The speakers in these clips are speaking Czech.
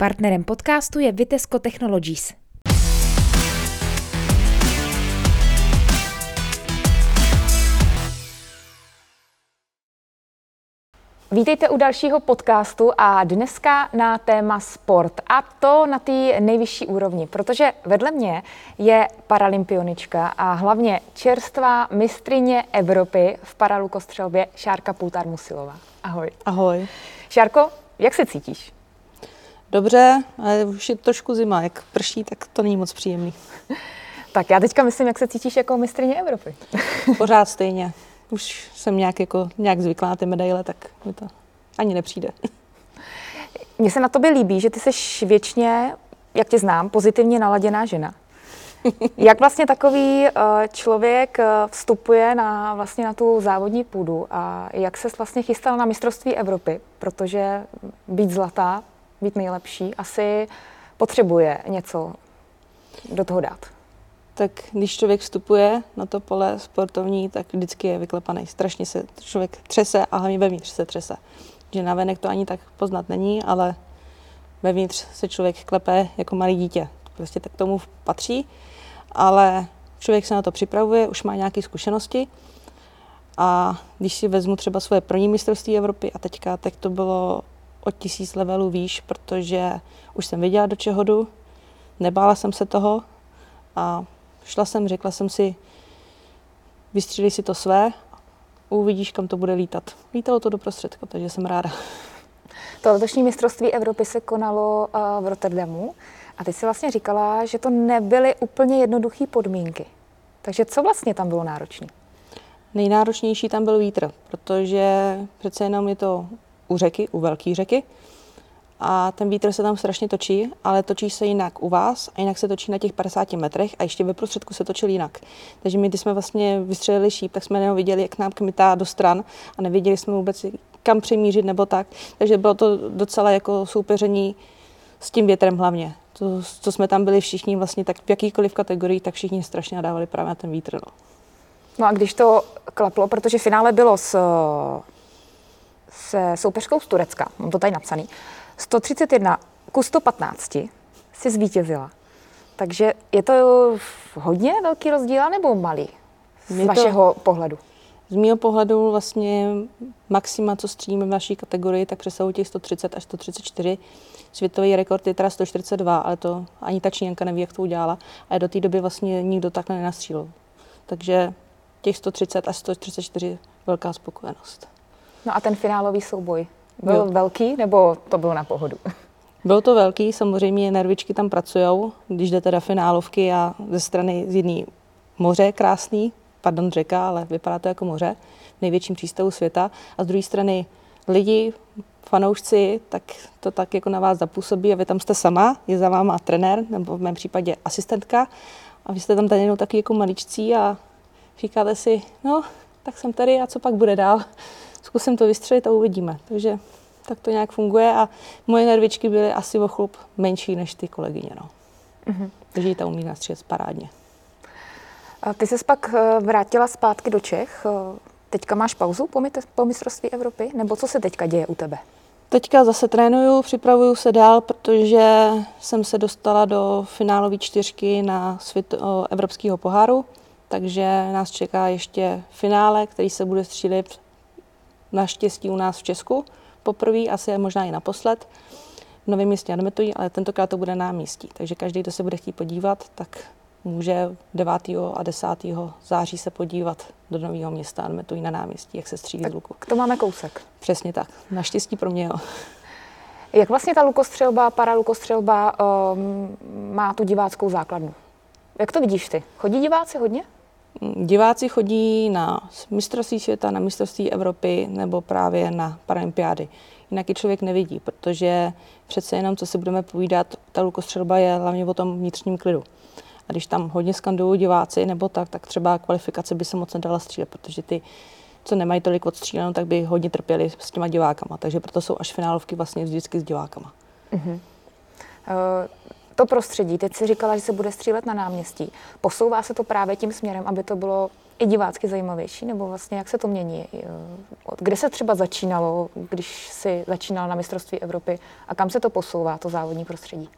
Partnerem podcastu je Vitesco Technologies. Vítejte u dalšího podcastu a dneska na téma sport. A to na té nejvyšší úrovni, protože vedle mě je paralympionička a hlavně čerstvá mistrině Evropy v paralukostřelbě Šárka Pultar Musilová. Ahoj. Ahoj. Šárko, jak se cítíš? Dobře, ale už je trošku zima. Jak prší, tak to není moc příjemný. Tak já teďka myslím, jak se cítíš jako mistrině Evropy. Pořád stejně. Už jsem nějak, jako, nějak zvyklá na ty medaile, tak mi to ani nepřijde. Mně se na tobě líbí, že ty jsi věčně, jak tě znám, pozitivně naladěná žena. Jak vlastně takový eh, člověk eh, vstupuje na, vlastně na tu závodní půdu a jak se vlastně chystal na mistrovství Evropy, protože být zlatá, být nejlepší, asi potřebuje něco do toho dát. Tak když člověk vstupuje na to pole sportovní, tak vždycky je vyklepaný. Strašně se člověk třese a hlavně vevnitř se třese. Že navenek to ani tak poznat není, ale vevnitř se člověk klepe jako malý dítě. Prostě tak tomu patří, ale člověk se na to připravuje, už má nějaké zkušenosti a když si vezmu třeba svoje první mistrovství Evropy a teďka, tak to bylo o tisíc levelů výš, protože už jsem věděla, do čeho jdu, nebála jsem se toho a šla jsem, řekla jsem si, vystřílej si to své, uvidíš, kam to bude lítat. Lítalo to do prostředka, takže jsem ráda. To letošní mistrovství Evropy se konalo uh, v Rotterdamu a ty si vlastně říkala, že to nebyly úplně jednoduché podmínky. Takže co vlastně tam bylo náročné? Nejnáročnější tam byl vítr, protože přece jenom je to u řeky, u velké řeky. A ten vítr se tam strašně točí, ale točí se jinak u vás a jinak se točí na těch 50 metrech a ještě ve prostředku se točil jinak. Takže my, když jsme vlastně vystřelili šíp, tak jsme neviděli, jak nám kmitá do stran a nevěděli jsme vůbec, kam přemířit nebo tak. Takže bylo to docela jako soupeření s tím větrem hlavně. To, co jsme tam byli všichni vlastně tak v jakýkoliv kategorii, tak všichni strašně nadávali právě na ten vítr. No. no a když to klaplo, protože finále bylo s se soupeřkou z Turecka, mám to tady napsaný, 131 ku 115 si zvítězila. Takže je to hodně velký rozdíl nebo malý z je vašeho to, pohledu? Z mého pohledu vlastně maxima, co střílíme v naší kategorii, tak přesahují těch 130 až 134. Světový rekord je teda 142, ale to ani ta Číňanka neví, jak to udělala. A do té doby vlastně nikdo takhle nenastřílil. Takže těch 130 až 134 velká spokojenost. No a ten finálový souboj byl jo. velký, nebo to bylo na pohodu? Bylo to velký, samozřejmě nervičky tam pracují, když jdete do finálovky a ze strany z jedné moře krásný, pardon řeka, ale vypadá to jako moře, největším přístavu světa a z druhé strany lidi, fanoušci, tak to tak jako na vás zapůsobí a vy tam jste sama, je za váma trenér, nebo v mém případě asistentka a vy jste tam tady jenom taky jako maličcí a říkáte si, no, tak jsem tady a co pak bude dál zkusím to vystřelit a uvidíme. Takže tak to nějak funguje a moje nervičky byly asi o chlup menší než ty kolegyně. No. Mm-hmm. Takže ta umí nastřílet parádně. A ty se pak eh, vrátila zpátky do Čech. Eh, teďka máš pauzu po, po mistrovství Evropy? Nebo co se teďka děje u tebe? Teďka zase trénuju, připravuju se dál, protože jsem se dostala do finálové čtyřky na svět, evropského poháru, takže nás čeká ještě finále, který se bude střílet naštěstí u nás v Česku poprvé, asi možná i naposled. V Novém městě Admetují, ale tentokrát to bude na místí. Takže každý, kdo se bude chtít podívat, tak může 9. a 10. září se podívat do Nového města Admetují na náměstí, jak se střílí z luku. To máme kousek. Přesně tak. Naštěstí pro mě, jo. Jak vlastně ta lukostřelba, paralukostřelba um, má tu diváckou základnu? Jak to vidíš ty? Chodí diváci hodně? Diváci chodí na mistrovství světa, na mistrovství Evropy nebo právě na paralympiády. Jinak je člověk nevidí, protože přece jenom, co si budeme povídat, ta lukostřelba je hlavně o tom vnitřním klidu. A když tam hodně skandují diváci nebo tak, tak třeba kvalifikace by se moc nedala střílet, protože ty, co nemají tolik odstříleno, tak by hodně trpěli s těma divákama. Takže proto jsou až finálovky vlastně vždycky s divákama. Uh-huh. Uh, to prostředí, teď si říkala, že se bude střílet na náměstí. Posouvá se to právě tím směrem, aby to bylo i divácky zajímavější, nebo vlastně jak se to mění? Eh, kde se třeba začínalo, když si začínal na mistrovství Evropy a kam se to posouvá, to závodní prostředí?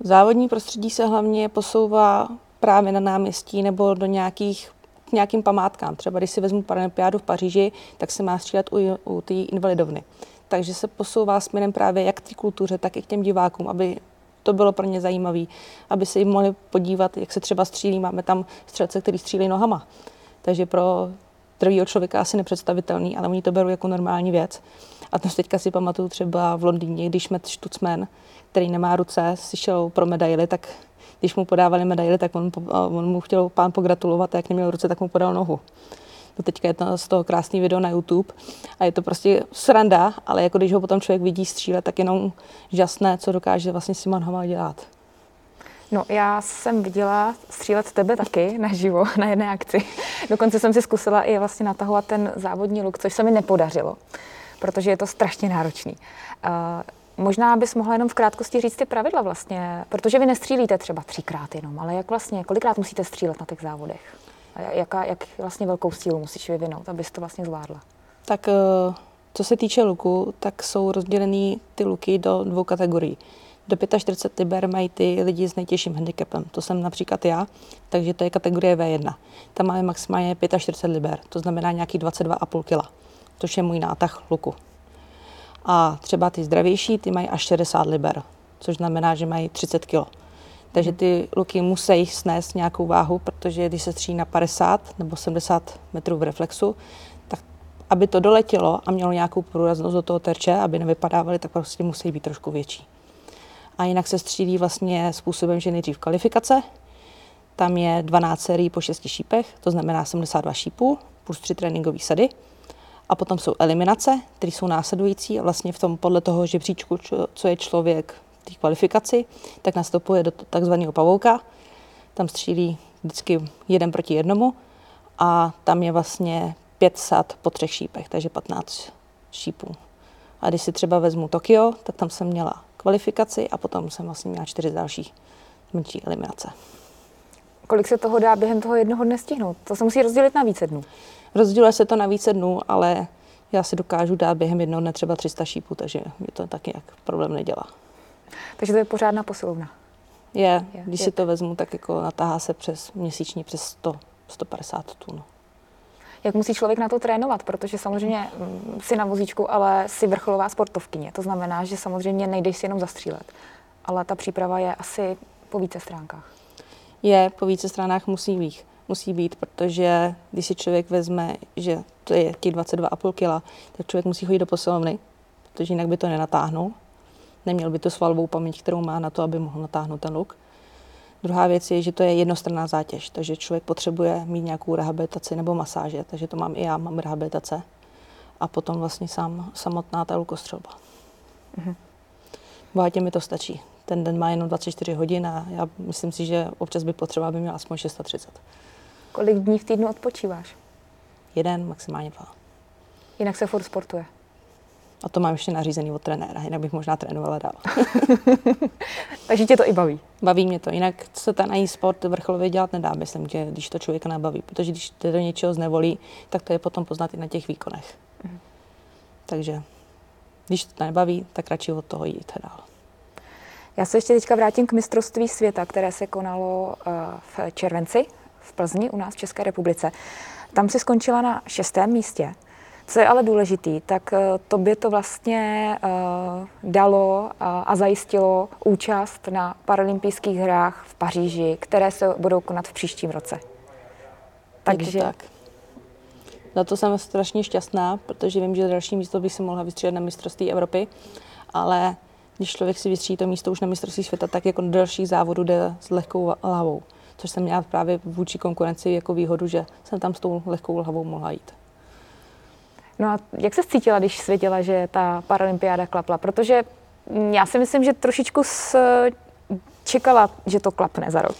Závodní prostředí se hlavně posouvá právě na náměstí nebo do nějakých k nějakým památkám. Třeba když si vezmu Paralympiádu v Paříži, tak se má střílet u, u té invalidovny. Takže se posouvá směrem právě jak k té kultuře, tak i k těm divákům, aby to bylo pro ně zajímavé, aby se jim mohli podívat, jak se třeba střílí. Máme tam střelce, který střílí nohama. Takže pro zdravého člověka asi nepředstavitelný, ale oni to berou jako normální věc. A to teďka si pamatuju třeba v Londýně, když Matt Stutzman, který nemá ruce, si šel pro medaily, tak když mu podávali medaily, tak on, on mu chtěl pán pogratulovat a jak neměl ruce, tak mu podal nohu. To teďka je to z toho krásný video na YouTube a je to prostě sranda, ale jako když ho potom člověk vidí střílet, tak jenom žasné, co dokáže vlastně s těma nohama dělat. No, já jsem viděla střílet tebe taky naživo na jedné akci. Dokonce jsem si zkusila i vlastně natahovat ten závodní luk, což se mi nepodařilo, protože je to strašně náročný. Uh, možná bys mohla jenom v krátkosti říct ty pravidla vlastně, protože vy nestřílíte třeba třikrát jenom, ale jak vlastně, kolikrát musíte střílet na těch závodech? A jaká, jak vlastně velkou sílu musíš vyvinout, abys to vlastně zvládla? Tak uh, co se týče luku, tak jsou rozdělený ty luky do dvou kategorií. Do 45 liber mají ty lidi s nejtěžším handicapem. To jsem například já, takže to je kategorie V1. Tam máme maximálně 45 liber, to znamená nějaký 22,5 kg, což je můj nátah luku. A třeba ty zdravější, ty mají až 60 liber, což znamená, že mají 30 kg. Takže ty luky musí snést nějakou váhu, protože když se střílí na 50 nebo 70 metrů v reflexu, tak aby to doletělo a mělo nějakou průraznost do toho terče, aby nevypadávaly, tak prostě musí být trošku větší a jinak se střílí vlastně způsobem, že nejdřív kvalifikace, tam je 12 sérií po 6 šípech, to znamená 72 šípů plus 3 tréninkové sady. A potom jsou eliminace, které jsou následující a vlastně v tom podle toho žebříčku, co je člověk té kvalifikaci, tak nastupuje do takzvaného pavouka. Tam střílí vždycky jeden proti jednomu a tam je vlastně 500 po třech šípech, takže 15 šípů. A když si třeba vezmu Tokio, tak tam jsem měla kvalifikaci a potom jsem vlastně měla čtyři další menší eliminace. Kolik se toho dá během toho jednoho dne stihnout? To se musí rozdělit na více dnů. Rozděluje se to na více dnů, ale já si dokážu dát během jednoho dne třeba 300 šípů, takže mi to taky jak problém nedělá. Takže to je pořádná posilovna. Je, je když je. si to vezmu, tak jako natáhá se přes měsíční přes 100, 150 tun jak musí člověk na to trénovat, protože samozřejmě mm, si na vozíčku, ale si vrcholová sportovkyně. To znamená, že samozřejmě nejdeš si jenom zastřílet, ale ta příprava je asi po více stránkách. Je, po více stranách musí být. Musí být, protože když si člověk vezme, že to je těch 22,5 kg, tak člověk musí chodit do posilovny, protože jinak by to nenatáhnul. Neměl by to svalovou paměť, kterou má na to, aby mohl natáhnout ten luk. Druhá věc je, že to je jednostranná zátěž, takže člověk potřebuje mít nějakou rehabilitaci nebo masáže, takže to mám i já, mám rehabilitace. A potom vlastně sám, samotná ta lukostřelba. Mm-hmm. Bohatě mi to stačí. Ten den má jenom 24 hodin a já myslím si, že občas by potřeba, aby měl aspoň 630. Kolik dní v týdnu odpočíváš? Jeden, maximálně dva. Jinak se furt sportuje? A to mám ještě nařízený od trenéra, jinak bych možná trénovala dál. Takže tě to i baví? Baví mě to, jinak se ten i sport vrcholově dělat nedá, myslím, že když to člověka nebaví, protože když to do něčeho znevolí, tak to je potom poznat i na těch výkonech. Mhm. Takže když to nebaví, tak radši od toho jít dál. Já se ještě teďka vrátím k mistrovství světa, které se konalo uh, v červenci v Plzni u nás v České republice. Tam si skončila na šestém místě. Co je ale důležitý, tak eh, tobě to vlastně uh, dalo a zajistilo účast na paralympijských hrách v Paříži, které se budou konat v příštím roce. Takže... tak. Na to jsem strašně šťastná, protože vím, že další místo bych se mohla vystřídat na mistrovství Evropy, ale když člověk si vystřídí to místo už na mistrovství světa, tak jako do dalších závodů jde s lehkou hlavou. Což jsem měla právě vůči konkurenci jako výhodu, že jsem tam s tou lehkou hlavou mohla jít. No a jak se cítila, když svěděla, že ta paralympiáda klapla? Protože já si myslím, že trošičku s, čekala, že to klapne za rok.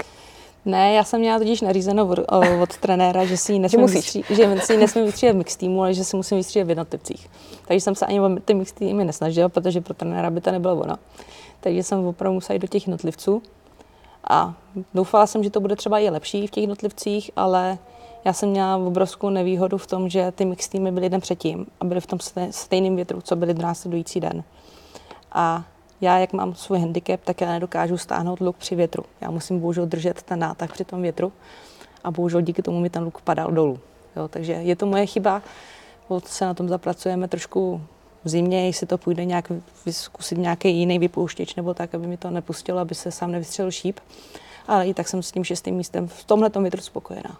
Ne, já jsem měla totiž nařízeno od, od trenéra, že si ji nesmím, vystří, že si nesmím vystřídat v mix týmu, ale že si musím vystřídat v jednotlivcích. Takže jsem se ani o ty mix týmy nesnažila, protože pro trenéra by to nebylo ono. Takže jsem opravdu musela jít do těch jednotlivců. A doufala jsem, že to bude třeba i lepší v těch jednotlivcích, ale Já jsem měla obrovskou nevýhodu v tom, že ty mix týmy byly den předtím a byly v tom stejném větru, co byly následující den. A já, jak mám svůj handicap, tak já nedokážu stáhnout luk při větru. Já musím bohužel držet ten nátah při tom větru a bohužel díky tomu mi ten luk padal dolů. Jo, takže je to moje chyba, se na tom zapracujeme trošku v zimě, jestli to půjde nějak zkusit nějaký jiný vypouštěč nebo tak, aby mi to nepustilo, aby se sám nevystřelil šíp. Ale i tak jsem s tím šestým místem v tomhle větru spokojená.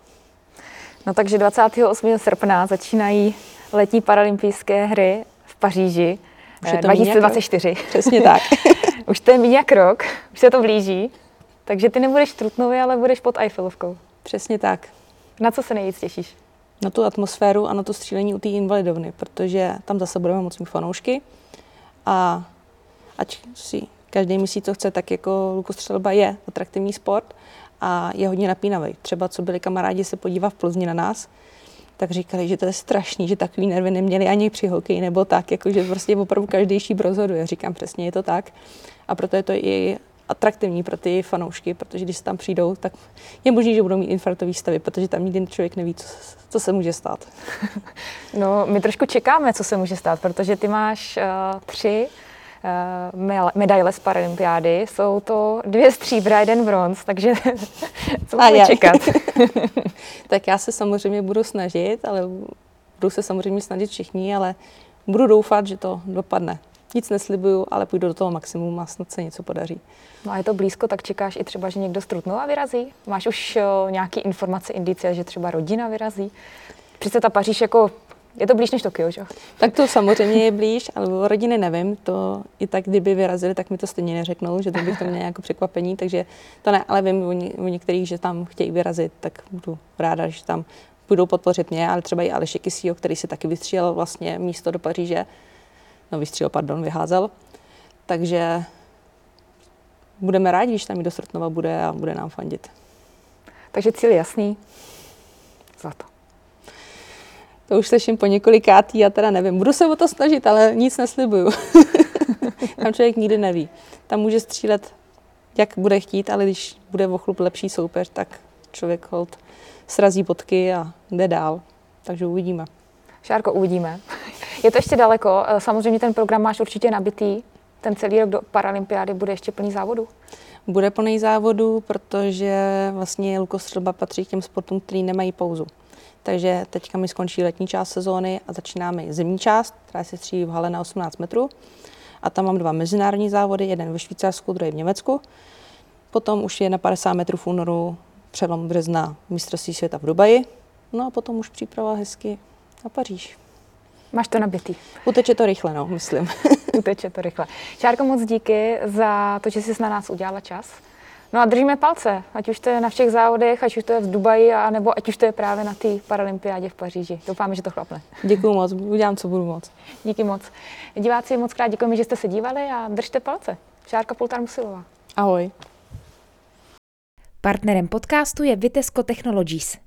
No takže 28. srpna začínají letní paralympijské hry v Paříži. Už je to 2024. Přesně tak. už to je méně jak rok, už se to blíží. Takže ty nebudeš v Trutnově, ale budeš pod Eiffelovkou. Přesně tak. Na co se nejvíc těšíš? Na tu atmosféru a na to střílení u té invalidovny, protože tam zase budeme moc mít fanoušky. A ať si každý myslí, co chce, tak jako lukostřelba je atraktivní sport a je hodně napínavý. Třeba co byli kamarádi se podívat v Plzni na nás, tak říkali, že to je strašný, že takový nervy neměli ani při hokeji nebo tak, jako že prostě opravdu každý šíp rozhoduje. Říkám přesně, je to tak. A proto je to i atraktivní pro ty fanoušky, protože když tam přijdou, tak je možné, že budou mít infarktový stavy, protože tam nikdy člověk neví, co, co se může stát. No, my trošku čekáme, co se může stát, protože ty máš uh, tři medaile z Paralympiády. Jsou to dvě stříbra, jeden bronz, takže co můžeme čekat? tak já se samozřejmě budu snažit, ale budu se samozřejmě snažit všichni, ale budu doufat, že to dopadne. Nic neslibuju, ale půjdu do toho maximum a snad se něco podaří. No a je to blízko, tak čekáš i třeba, že někdo z Trutnova vyrazí? Máš už uh, nějaký informace, indicie, že třeba rodina vyrazí? Přece ta Paříž jako je to blíž než Tokio, že? Tak to samozřejmě je blíž, ale o rodiny nevím. To i tak, kdyby vyrazili, tak mi to stejně neřeknou, že to bych to měla jako překvapení, takže to ne, ale vím o, o některých, že tam chtějí vyrazit, tak budu ráda, že tam budou podpořit mě, ale třeba i Aleše Kisího, který si taky vystřílel vlastně místo do Paříže, no vystřílel, pardon, vyházel. Takže budeme rádi, když tam i do Srtnova bude a bude nám fandit. Takže cíl jasný. Zlato. To už slyším po několikátý, já teda nevím. Budu se o to snažit, ale nic neslibuju. Tam člověk nikdy neví. Tam může střílet, jak bude chtít, ale když bude o chlup lepší soupeř, tak člověk hold srazí potky a jde dál. Takže uvidíme. Šárko, uvidíme. Je to ještě daleko. Eh, samozřejmě ten program máš určitě nabitý. Ten celý rok do Paralympiády bude ještě plný závodu. Bude plný závodu, protože vlastně lukostřelba patří k těm sportům, který nemají pauzu. Takže teďka mi skončí letní část sezóny a začínáme zimní část, která se střílí v hale na 18 metrů. A tam mám dva mezinárodní závody, jeden ve Švýcarsku, druhý v Německu. Potom už je na 50 metrů v únoru přelom března mistrovství světa v Dubaji. No a potom už příprava hezky na Paříž. Máš to nabitý. Uteče to rychle, no, myslím. Uteče to rychle. Čárko, moc díky za to, že jsi na nás udělala čas. No a držíme palce, ať už to je na všech závodech, ať už to je v Dubaji, a nebo ať už to je právě na té paralympiádě v Paříži. Doufáme, že to chlapne. Děkuji moc, udělám, co budu moc. Díky moc. Diváci, moc krát děkujeme, že jste se dívali a držte palce. Šárka Pultar Musilová. Ahoj. Partnerem podcastu je Vitesco Technologies.